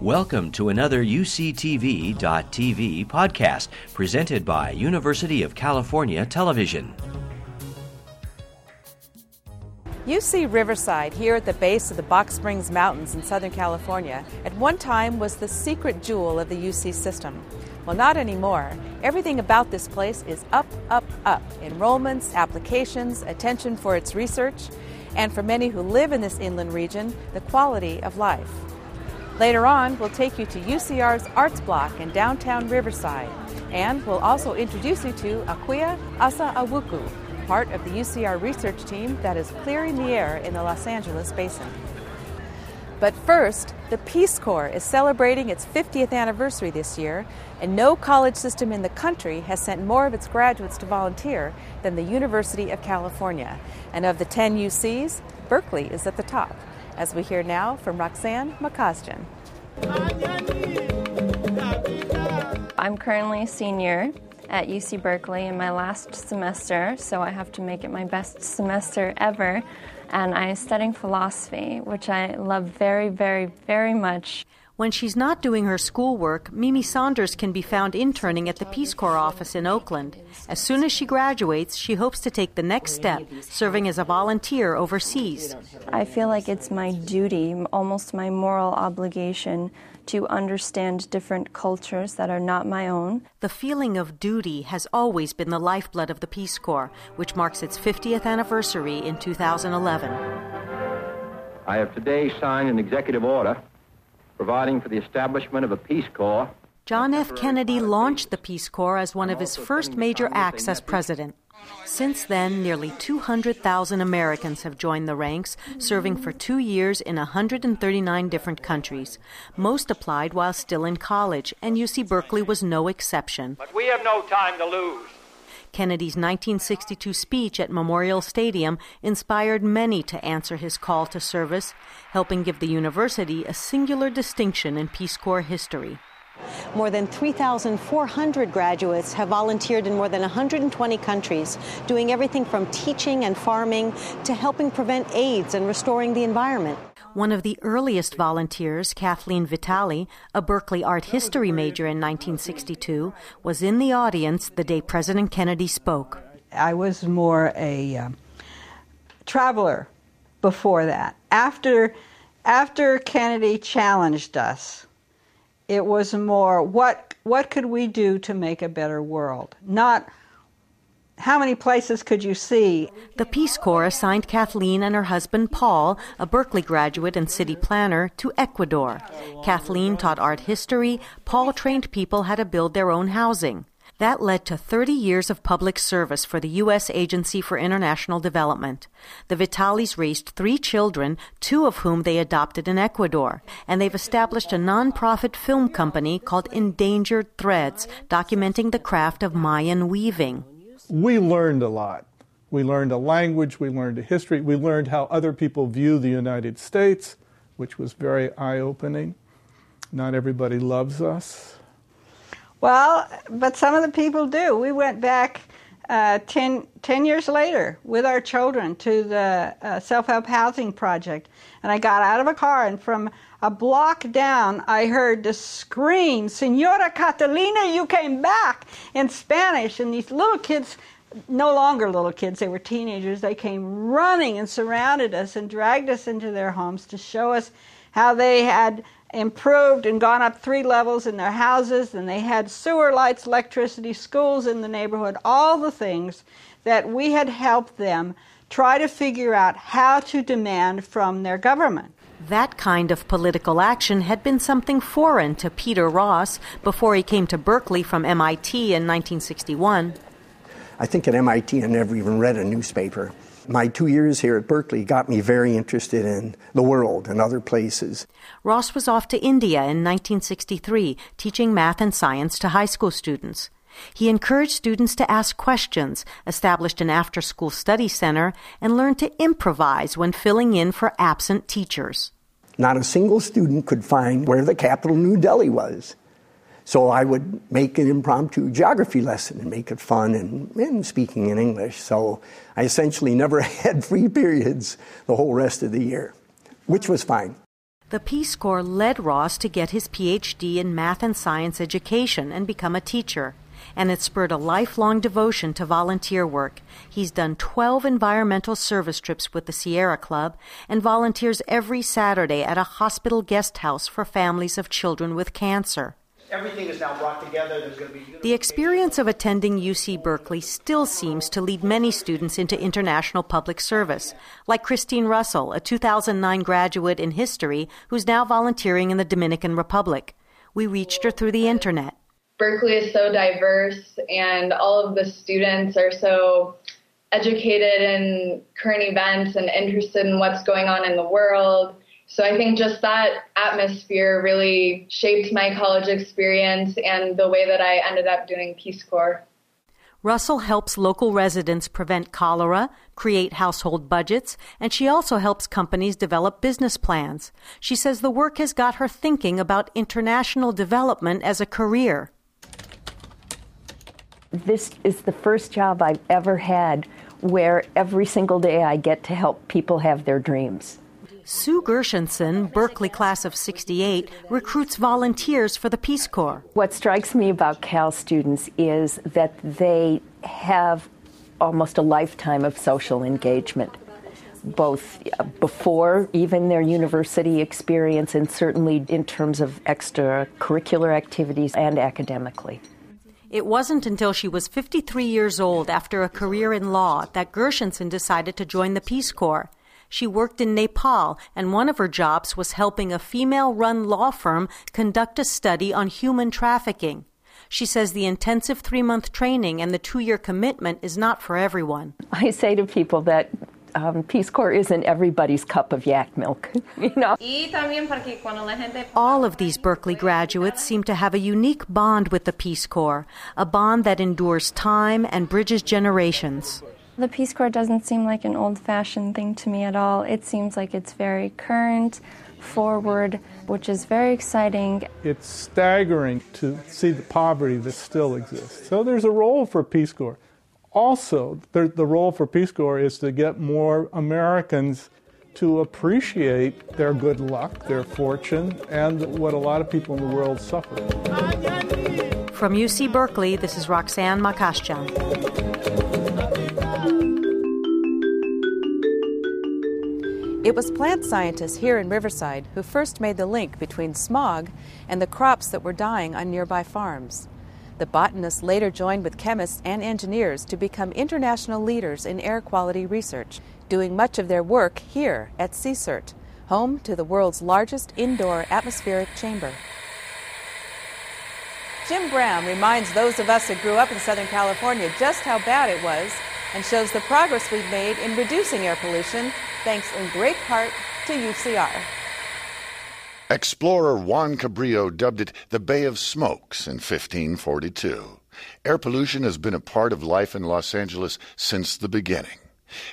Welcome to another UCTV.tv podcast presented by University of California Television. UC Riverside, here at the base of the Box Springs Mountains in Southern California, at one time was the secret jewel of the UC system. Well, not anymore. Everything about this place is up, up, up. Enrollments, applications, attention for its research, and for many who live in this inland region, the quality of life. Later on, we'll take you to UCR's Arts Block in downtown Riverside, and we'll also introduce you to Akua Asa Awuku, part of the UCR research team that is clearing the air in the Los Angeles basin. But first, the Peace Corps is celebrating its 50th anniversary this year, and no college system in the country has sent more of its graduates to volunteer than the University of California. And of the 10 UCs, Berkeley is at the top as we hear now from Roxanne Makasdjian. I'm currently a senior at UC Berkeley in my last semester, so I have to make it my best semester ever. And I'm studying philosophy, which I love very, very, very much. When she's not doing her schoolwork, Mimi Saunders can be found interning at the Peace Corps office in Oakland. As soon as she graduates, she hopes to take the next step, serving as a volunteer overseas. I feel like it's my duty, almost my moral obligation, to understand different cultures that are not my own. The feeling of duty has always been the lifeblood of the Peace Corps, which marks its 50th anniversary in 2011. I have today signed an executive order providing for the establishment of a Peace Corps. John F. Kennedy launched the Peace Corps as one of his first major acts as president. Since then, nearly 200,000 Americans have joined the ranks, serving for two years in 139 different countries. Most applied while still in college, and UC Berkeley was no exception. But we have no time to lose. Kennedy's 1962 speech at Memorial Stadium inspired many to answer his call to service, helping give the university a singular distinction in Peace Corps history. More than 3,400 graduates have volunteered in more than 120 countries, doing everything from teaching and farming to helping prevent AIDS and restoring the environment. One of the earliest volunteers, Kathleen Vitali, a Berkeley art history major in 1962, was in the audience the day President Kennedy spoke. I was more a uh, traveler before that. After, after Kennedy challenged us, it was more what, what could we do to make a better world? Not how many places could you see? The Peace Corps assigned Kathleen and her husband Paul, a Berkeley graduate and city planner, to Ecuador. Kathleen taught art history. Paul trained people how to build their own housing. That led to 30 years of public service for the U.S. Agency for International Development. The Vitales raised three children, two of whom they adopted in Ecuador, and they've established a nonprofit film company called Endangered Threads, documenting the craft of Mayan weaving we learned a lot. We learned a language, we learned a history, we learned how other people view the United States, which was very eye opening. Not everybody loves us. Well, but some of the people do. We went back uh, ten, 10 years later with our children to the uh, self help housing project. And I got out of a car, and from a block down, I heard the scream, Senora Catalina, you came back in Spanish. And these little kids, no longer little kids, they were teenagers, they came running and surrounded us and dragged us into their homes to show us how they had improved and gone up three levels in their houses, and they had sewer lights, electricity, schools in the neighborhood, all the things that we had helped them try to figure out how to demand from their government. That kind of political action had been something foreign to Peter Ross before he came to Berkeley from MIT in 1961. I think at MIT I never even read a newspaper. My two years here at Berkeley got me very interested in the world and other places. Ross was off to India in 1963, teaching math and science to high school students. He encouraged students to ask questions, established an after school study center, and learned to improvise when filling in for absent teachers. Not a single student could find where the capital New Delhi was. So I would make an impromptu geography lesson and make it fun and, and speaking in English. So I essentially never had free periods the whole rest of the year, which was fine. The Peace Corps led Ross to get his PhD in math and science education and become a teacher and it spurred a lifelong devotion to volunteer work. He's done 12 environmental service trips with the Sierra Club and volunteers every Saturday at a hospital guest house for families of children with cancer. Everything is now brought together. There's going to be the experience of attending UC Berkeley still seems to lead many students into international public service, like Christine Russell, a 2009 graduate in history who's now volunteering in the Dominican Republic. We reached her through the internet. Berkeley is so diverse and all of the students are so educated in current events and interested in what's going on in the world. So I think just that atmosphere really shaped my college experience and the way that I ended up doing Peace Corps. Russell helps local residents prevent cholera, create household budgets, and she also helps companies develop business plans. She says the work has got her thinking about international development as a career. This is the first job I've ever had where every single day I get to help people have their dreams. Sue Gershenson, Berkeley class of 68, recruits volunteers for the Peace Corps. What strikes me about Cal students is that they have almost a lifetime of social engagement, both uh, before even their university experience and certainly in terms of extracurricular activities and academically. It wasn't until she was 53 years old after a career in law that Gershenson decided to join the Peace Corps. She worked in Nepal, and one of her jobs was helping a female run law firm conduct a study on human trafficking. She says the intensive three month training and the two year commitment is not for everyone. I say to people that um, Peace Corps isn't everybody's cup of yak milk, you know. All of these Berkeley graduates seem to have a unique bond with the Peace Corps, a bond that endures time and bridges generations. The Peace Corps doesn't seem like an old fashioned thing to me at all. It seems like it's very current, forward, which is very exciting. It's staggering to see the poverty that still exists. So there's a role for Peace Corps also, the, the role for Peace Corps is to get more Americans to appreciate their good luck, their fortune, and what a lot of people in the world suffer. From UC Berkeley, this is Roxanne Makasdjian. It was plant scientists here in Riverside who first made the link between smog and the crops that were dying on nearby farms. The botanists later joined with chemists and engineers to become international leaders in air quality research, doing much of their work here at CE-CERT, home to the world's largest indoor atmospheric chamber. Jim Graham reminds those of us who grew up in Southern California just how bad it was and shows the progress we've made in reducing air pollution, thanks in great part to UCR. Explorer Juan Cabrillo dubbed it the Bay of Smokes in 1542. Air pollution has been a part of life in Los Angeles since the beginning.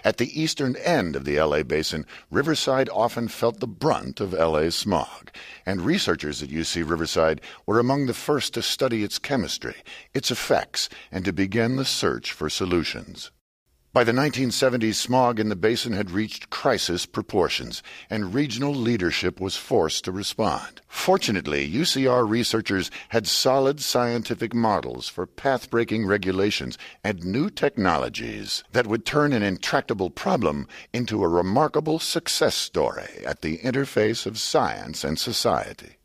At the eastern end of the LA basin, Riverside often felt the brunt of LA's smog, and researchers at UC Riverside were among the first to study its chemistry, its effects, and to begin the search for solutions. By the 1970s, smog in the basin had reached crisis proportions, and regional leadership was forced to respond. Fortunately, UCR researchers had solid scientific models for path breaking regulations and new technologies that would turn an intractable problem into a remarkable success story at the interface of science and society.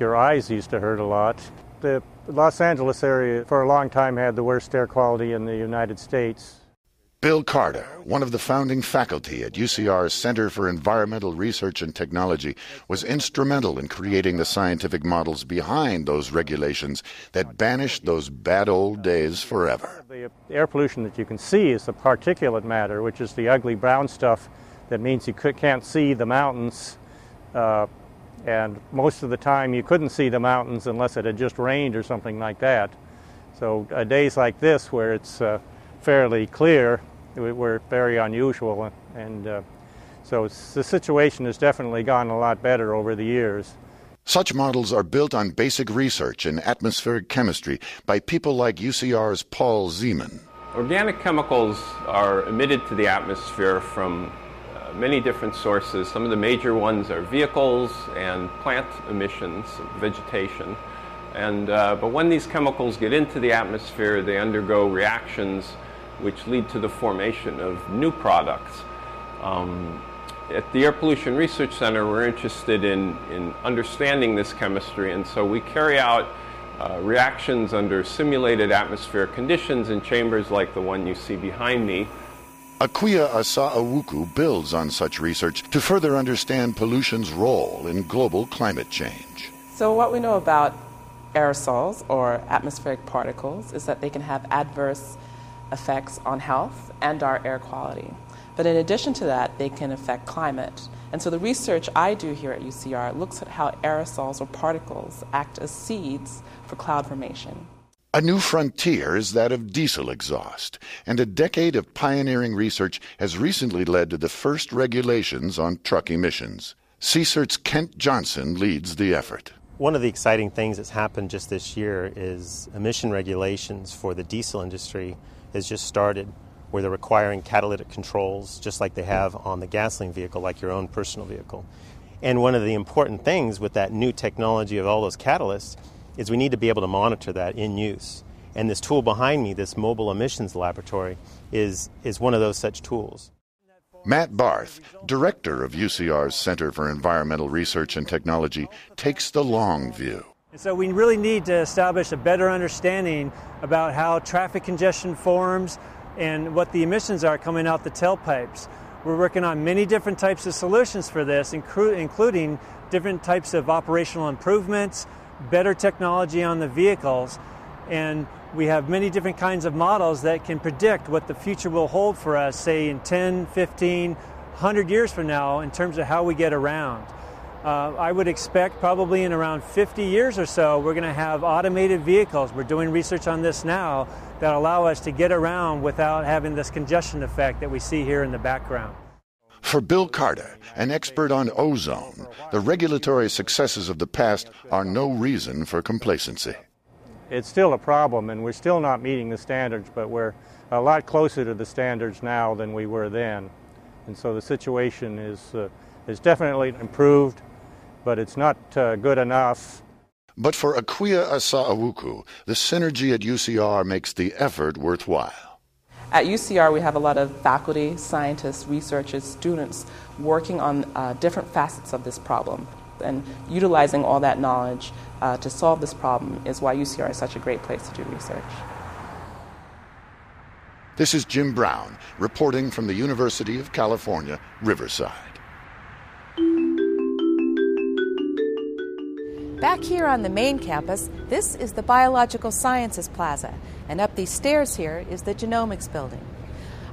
Your eyes used to hurt a lot the Los Angeles area for a long time had the worst air quality in the United States. Bill Carter, one of the founding faculty at UCR's Center for Environmental Research and Technology, was instrumental in creating the scientific models behind those regulations that banished those bad old days forever. The air pollution that you can see is the particulate matter, which is the ugly brown stuff that means you can't see the mountains. Uh, and most of the time you couldn't see the mountains unless it had just rained or something like that. So uh, days like this, where it's uh, fairly clear, were very unusual, and uh, so the situation has definitely gotten a lot better over the years. Such models are built on basic research in atmospheric chemistry by people like UCR's Paul Ziemann. Organic chemicals are emitted to the atmosphere from many different sources. Some of the major ones are vehicles and plant emissions, vegetation. And, uh, but when these chemicals get into the atmosphere, they undergo reactions which lead to the formation of new products. Um, at the Air Pollution Research Center, we're interested in, in understanding this chemistry, and so we carry out uh, reactions under simulated atmospheric conditions in chambers like the one you see behind me. Akua Asa builds on such research to further understand pollution's role in global climate change. So, what we know about aerosols or atmospheric particles is that they can have adverse effects on health and our air quality. But in addition to that, they can affect climate. And so the research I do here at UCR looks at how aerosols or particles act as seeds for cloud formation. A new frontier is that of diesel exhaust, and a decade of pioneering research has recently led to the first regulations on truck emissions. CE-CERT's Kent Johnson leads the effort. One of the exciting things that's happened just this year is emission regulations for the diesel industry has just started where they're requiring catalytic controls just like they have on the gasoline vehicle, like your own personal vehicle. And one of the important things with that new technology of all those catalysts is we need to be able to monitor that in use. And this tool behind me, this mobile emissions laboratory, is, is one of those such tools. Matt Barth, director of UCR's Center for Environmental Research and Technology, takes the long view. So we really need to establish a better understanding about how traffic congestion forms, and what the emissions are coming out the tailpipes. We're working on many different types of solutions for this, including different types of operational improvements, better technology on the vehicles, and we have many different kinds of models that can predict what the future will hold for us, say in 10, 15, 100 years from now, in terms of how we get around. Uh, I would expect probably in around 50 years or so, we're going to have automated vehicles. We're doing research on this now that allow us to get around without having this congestion effect that we see here in the background. For Bill Carter, an expert on ozone, the regulatory successes of the past are no reason for complacency. It's still a problem, and we're still not meeting the standards, but we're a lot closer to the standards now than we were then. And so the situation is, uh, is definitely improved, but it's not uh, good enough but for Akua Asa-Awuku, the synergy at UCR makes the effort worthwhile. At UCR, we have a lot of faculty, scientists, researchers, students working on uh, different facets of this problem. And utilizing all that knowledge uh, to solve this problem is why UCR is such a great place to do research. This is Jim Brown reporting from the University of California, Riverside. Back here on the main campus, this is the Biological Sciences Plaza, and up these stairs here is the Genomics Building.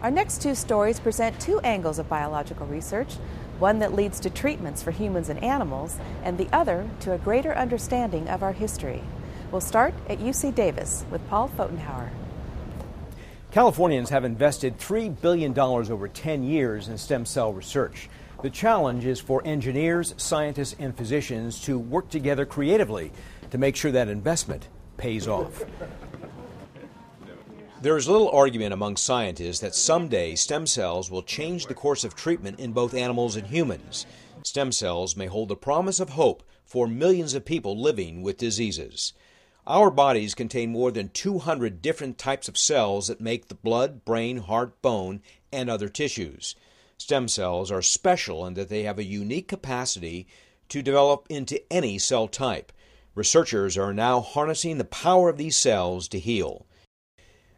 Our next two stories present two angles of biological research one that leads to treatments for humans and animals, and the other to a greater understanding of our history. We'll start at UC Davis with Paul Fotenhauer. Californians have invested $3 billion over 10 years in stem cell research. The challenge is for engineers, scientists, and physicians to work together creatively to make sure that investment pays off. There is little argument among scientists that someday stem cells will change the course of treatment in both animals and humans. Stem cells may hold the promise of hope for millions of people living with diseases. Our bodies contain more than 200 different types of cells that make the blood, brain, heart, bone, and other tissues. Stem cells are special in that they have a unique capacity to develop into any cell type. Researchers are now harnessing the power of these cells to heal.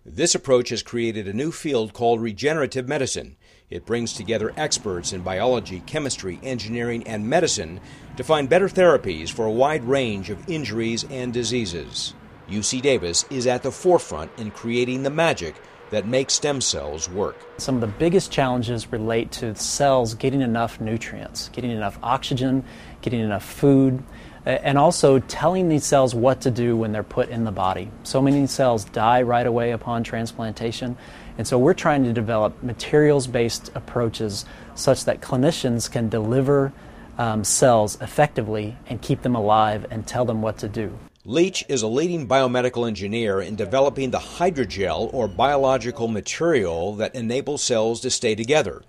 This approach has created a new field called regenerative medicine. It brings together experts in biology, chemistry, engineering, and medicine to find better therapies for a wide range of injuries and diseases. UC Davis is at the forefront in creating the magic that makes stem cells work. Some of the biggest challenges relate to cells getting enough nutrients, getting enough oxygen, getting enough food, and also telling these cells what to do when they're put in the body. So many cells die right away upon transplantation, and so we're trying to develop materials based approaches such that clinicians can deliver um, cells effectively and keep them alive and tell them what to do. Leach is a leading biomedical engineer in developing the hydrogel or biological material that enables cells to stay together.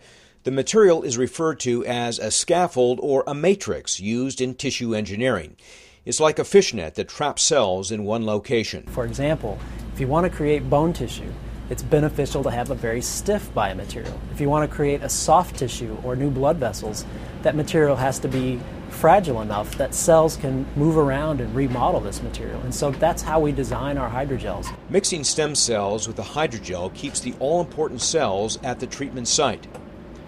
The material is referred to as a scaffold or a matrix used in tissue engineering. It's like a fishnet that traps cells in one location. For example, if you want to create bone tissue, it's beneficial to have a very stiff biomaterial. If you want to create a soft tissue or new blood vessels, that material has to be fragile enough that cells can move around and remodel this material. And so that's how we design our hydrogels. Mixing stem cells with the hydrogel keeps the all important cells at the treatment site.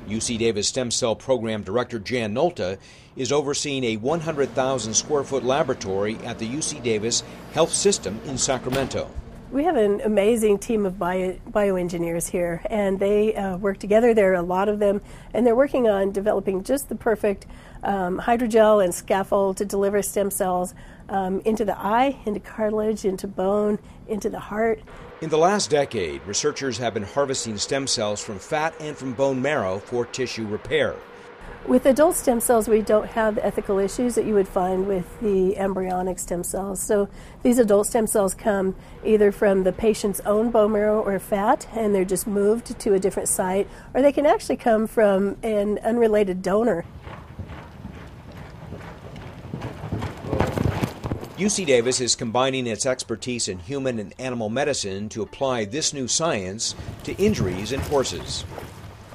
UC Davis Stem Cell Program Director Jan Nolta is overseeing a 100,000 square foot laboratory at the UC Davis Health System in Sacramento. We have an amazing team of bio, bioengineers here, and they uh, work together. There are a lot of them, and they're working on developing just the perfect um, hydrogel and scaffold to deliver stem cells um, into the eye, into cartilage, into bone, into the heart. In the last decade, researchers have been harvesting stem cells from fat and from bone marrow for tissue repair. With adult stem cells, we don't have the ethical issues that you would find with the embryonic stem cells. So these adult stem cells come either from the patient's own bone marrow or fat, and they're just moved to a different site, or they can actually come from an unrelated donor. UC Davis is combining its expertise in human and animal medicine to apply this new science to injuries in horses.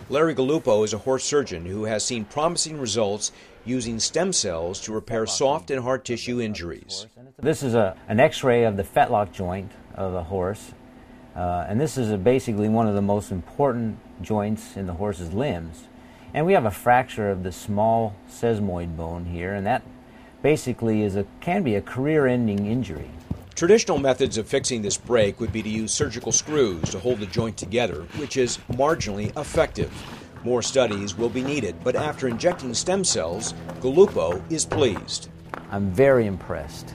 Larry Galuppo is a horse surgeon who has seen promising results using stem cells to repair soft and hard tissue injuries. This is a, an x ray of the fetlock joint of the horse, uh, and this is a, basically one of the most important joints in the horse's limbs. And we have a fracture of the small sesamoid bone here, and that basically is a, can be a career ending injury. Traditional methods of fixing this break would be to use surgical screws to hold the joint together, which is marginally effective. More studies will be needed, but after injecting stem cells, Galuppo is pleased. I'm very impressed.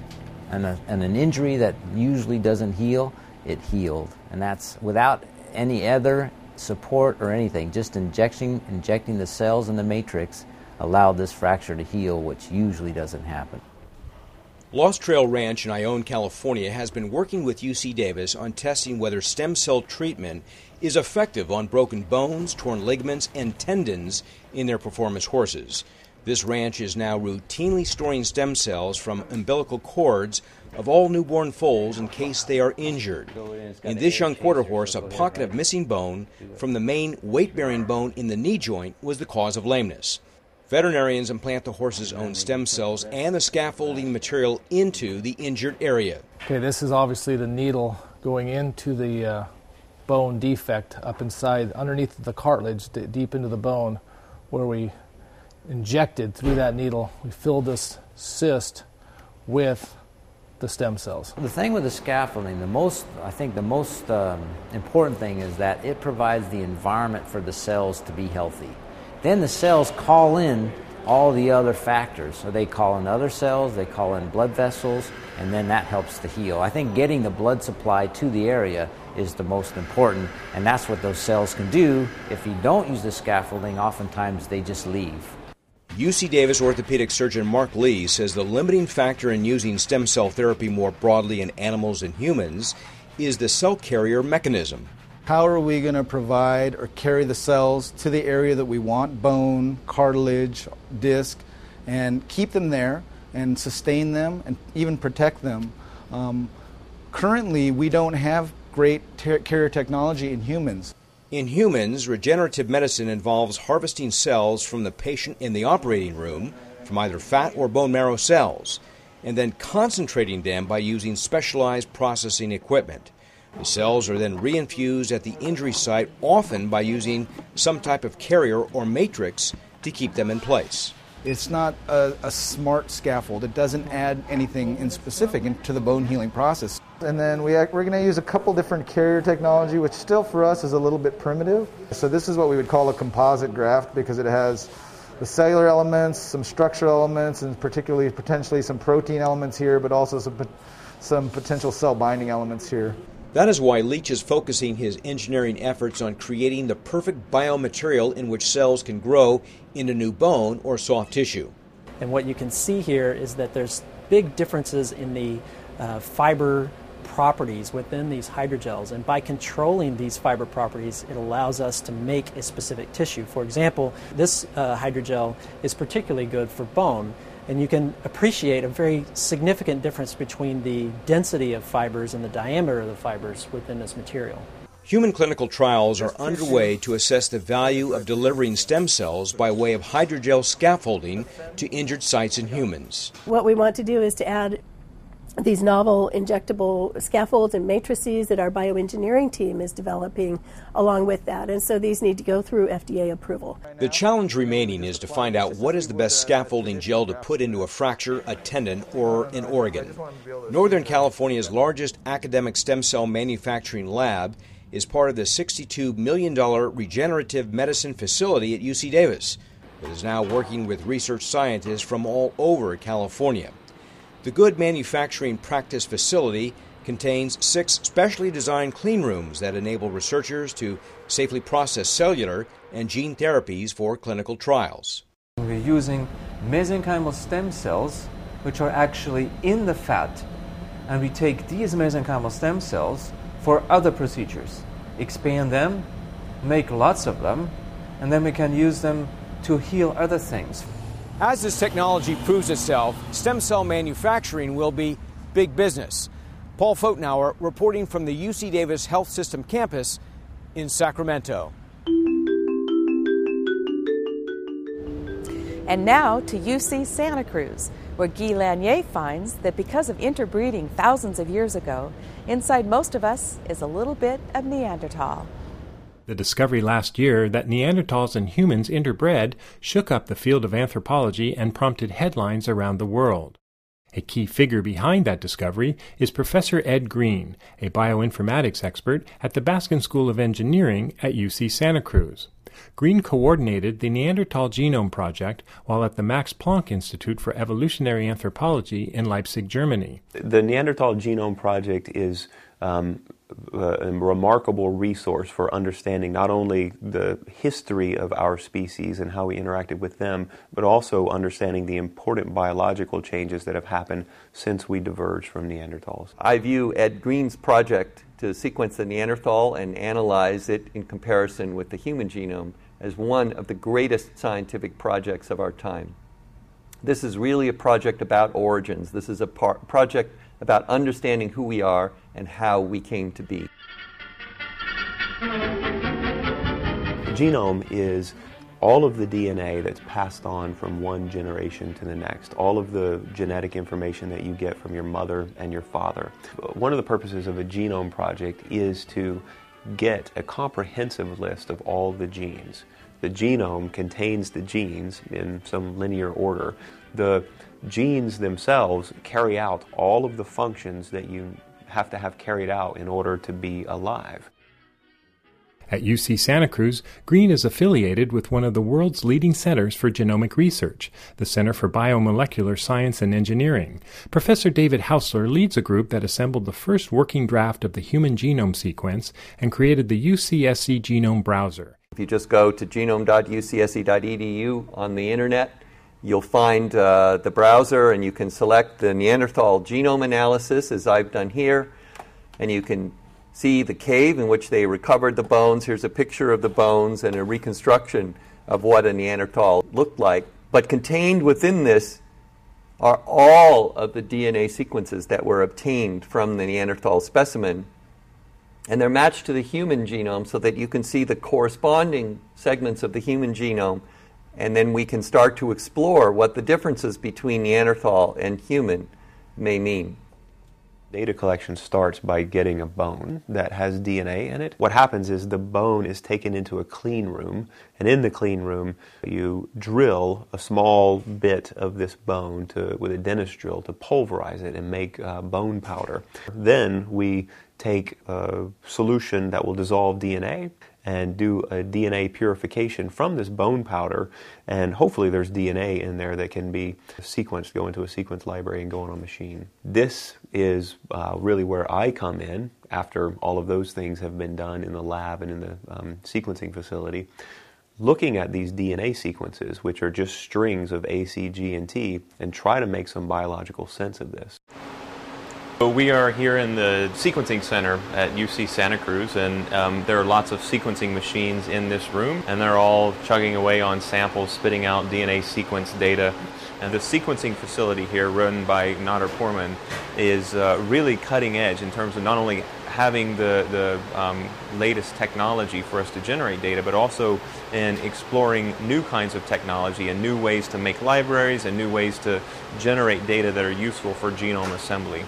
And, a, and an injury that usually doesn't heal, it healed. And that's without any other support or anything, just injecting, injecting the cells in the matrix allowed this fracture to heal, which usually doesn't happen. Lost Trail Ranch in Ione, California has been working with UC Davis on testing whether stem cell treatment is effective on broken bones, torn ligaments, and tendons in their performance horses. This ranch is now routinely storing stem cells from umbilical cords of all newborn foals in case they are injured. In this young quarter horse, a pocket of missing bone from the main weight bearing bone in the knee joint was the cause of lameness. Veterinarians implant the horse's own stem cells and the scaffolding material into the injured area. Okay, this is obviously the needle going into the uh, bone defect up inside, underneath the cartilage, d- deep into the bone, where we injected through that needle. We filled this cyst with the stem cells. The thing with the scaffolding, the most, I think, the most um, important thing is that it provides the environment for the cells to be healthy. Then the cells call in all the other factors. So they call in other cells, they call in blood vessels, and then that helps to heal. I think getting the blood supply to the area is the most important, and that's what those cells can do. If you don't use the scaffolding, oftentimes they just leave. UC Davis orthopedic surgeon Mark Lee says the limiting factor in using stem cell therapy more broadly in animals and humans is the cell carrier mechanism. How are we going to provide or carry the cells to the area that we want bone, cartilage, disc and keep them there and sustain them and even protect them? Um, currently, we don't have great ter- carrier technology in humans. In humans, regenerative medicine involves harvesting cells from the patient in the operating room from either fat or bone marrow cells and then concentrating them by using specialized processing equipment. The cells are then reinfused at the injury site, often by using some type of carrier or matrix to keep them in place. It's not a, a smart scaffold. It doesn't add anything in specific into the bone healing process. And then we, we're going to use a couple different carrier technology, which still for us is a little bit primitive. So this is what we would call a composite graft because it has the cellular elements, some structural elements, and particularly potentially some protein elements here, but also some, some potential cell binding elements here. That is why Leach is focusing his engineering efforts on creating the perfect biomaterial in which cells can grow into new bone or soft tissue. And what you can see here is that there's big differences in the uh, fiber properties within these hydrogels, and by controlling these fiber properties, it allows us to make a specific tissue. For example, this uh, hydrogel is particularly good for bone, and you can appreciate a very significant difference between the density of fibers and the diameter of the fibers within this material. Human clinical trials are underway to assess the value of delivering stem cells by way of hydrogel scaffolding to injured sites in humans. What we want to do is to add these novel injectable scaffolds and matrices that our bioengineering team is developing along with that. And so these need to go through FDA approval. The challenge remaining is to find out what is the best scaffolding gel to put into a fracture, a tendon, or an organ. Northern California's largest academic stem cell manufacturing lab is part of the $62 million regenerative medicine facility at UC Davis. It is now working with research scientists from all over California. The Good Manufacturing Practice facility contains six specially designed clean rooms that enable researchers to safely process cellular and gene therapies for clinical trials. We're using mesenchymal stem cells, which are actually in the fat, and we take these mesenchymal stem cells for other procedures. Expand them, make lots of them, and then we can use them to heal other things. As this technology proves itself, stem cell manufacturing will be big business. Paul Fotenauer reporting from the UC Davis Health System campus in Sacramento. And now to UC Santa Cruz, where Guy Lasnier finds that because of interbreeding thousands of years ago, inside most of us is a little bit of Neanderthal. The discovery last year that Neanderthals and humans interbred shook up the field of anthropology and prompted headlines around the world. A key figure behind that discovery is Professor Ed Green, a bioinformatics expert at the Baskin School of Engineering at UC Santa Cruz. Green coordinated the Neanderthal Genome Project while at the Max Planck Institute for Evolutionary Anthropology in Leipzig, Germany. The Neanderthal Genome Project is um, a remarkable resource for understanding not only the history of our species and how we interacted with them, but also understanding the important biological changes that have happened since we diverged from Neanderthals. I view Ed Green's project to sequence the Neanderthal and analyze it in comparison with the human genome as one of the greatest scientific projects of our time. This is really a project about origins. This is a par- project about understanding who we are and how we came to be. The genome is all of the DNA that's passed on from one generation to the next, all of the genetic information that you get from your mother and your father. One of the purposes of a genome project is to get a comprehensive list of all the genes. The genome contains the genes in some linear order. The genes themselves carry out all of the functions that you have to have carried out in order to be alive. At UC Santa Cruz, Green is affiliated with one of the world's leading centers for genomic research, the Center for Biomolecular Science and Engineering. Professor David Haussler leads a group that assembled the first working draft of the human genome sequence and created the UCSC Genome Browser. If you just go to genome.ucsc.edu on the internet, you'll find uh, the browser and you can select the Neanderthal genome analysis, as I've done here, and you can see the cave in which they recovered the bones. Here's a picture of the bones and a reconstruction of what a Neanderthal looked like. But contained within this are all of the DNA sequences that were obtained from the Neanderthal specimen. And they're matched to the human genome so that you can see the corresponding segments of the human genome. And then we can start to explore what the differences between Neanderthal and human may mean. Data collection starts by getting a bone that has DNA in it. What happens is the bone is taken into a clean room, and in the clean room, you drill a small bit of this bone to, with a dentist drill to pulverize it and make uh, bone powder. Then we take a solution that will dissolve DNA and do a DNA purification from this bone powder. And hopefully, there's DNA in there that can be sequenced, go into a sequence library, and go on a machine. This is uh, really where I come in after all of those things have been done in the lab and in the um, sequencing facility. Looking at these DNA sequences, which are just strings of A, C, G, and T, and try to make some biological sense of this. We are here in the sequencing center at UC Santa Cruz, and um, there are lots of sequencing machines in this room, and they're all chugging away on samples, spitting out DNA sequence data. And the sequencing facility here, run by Nader Pourmand, is uh, really cutting edge in terms of not only having the, the um, latest technology for us to generate data, but also in exploring new kinds of technology and new ways to make libraries and new ways to generate data that are useful for genome assembly.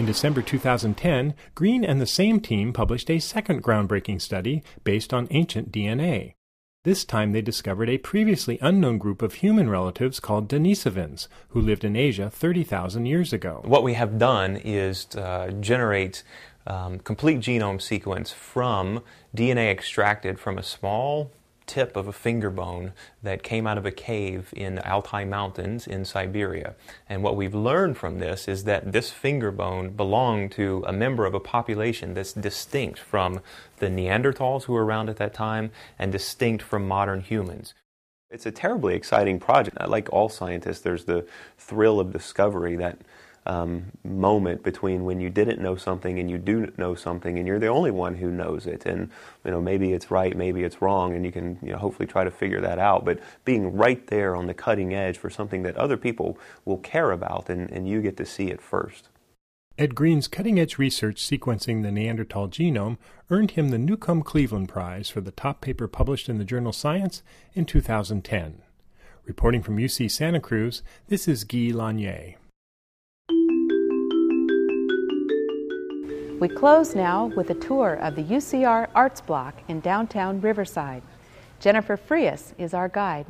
In December 2010, Green and the same team published a second groundbreaking study based on ancient DNA. This time they discovered a previously unknown group of human relatives called Denisovans, who lived in Asia 30,000 years ago. What we have done is uh, generate um, complete genome sequence from DNA extracted from a small tip of a finger bone that came out of a cave in Altai Mountains in Siberia. And what we've learned from this is that this finger bone belonged to a member of a population that's distinct from the Neanderthals who were around at that time and distinct from modern humans. It's a terribly exciting project. Like all scientists, there's the thrill of discovery that um, moment between when you didn't know something and you do know something, and you're the only one who knows it. And you know maybe it's right, maybe it's wrong, and you can you know, hopefully try to figure that out. But being right there on the cutting edge for something that other people will care about, and, and you get to see it first. Ed Green's cutting edge research sequencing the Neanderthal genome earned him the Newcomb Cleveland Prize for the top paper published in the journal Science in 2010. Reporting from UC Santa Cruz, this is Guy Lasnier. We close now with a tour of the UCR Arts Block in downtown Riverside. Jennifer Frias is our guide.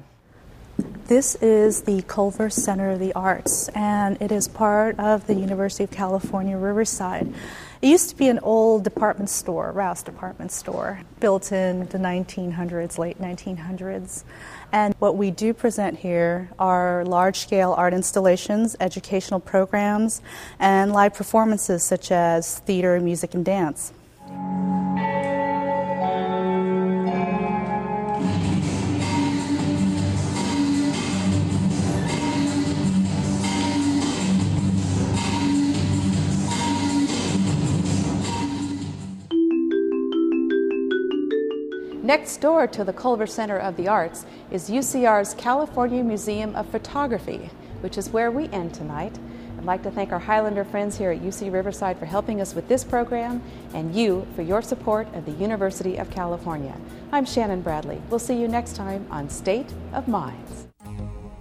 This is the Culver Center of the Arts, and it is part of the University of California, Riverside. It used to be an old department store, Rouse department store, built in the 1900s, late 1900s. And what we do present here are large scale art installations, educational programs, and live performances such as theater, music, and dance. Next door to the Culver Center of the Arts is UCR's California Museum of Photography, which is where we end tonight. I'd like to thank our Highlander friends here at UC Riverside for helping us with this program and you for your support of the University of California. I'm Shannon Bradley. We'll see you next time on State of Minds.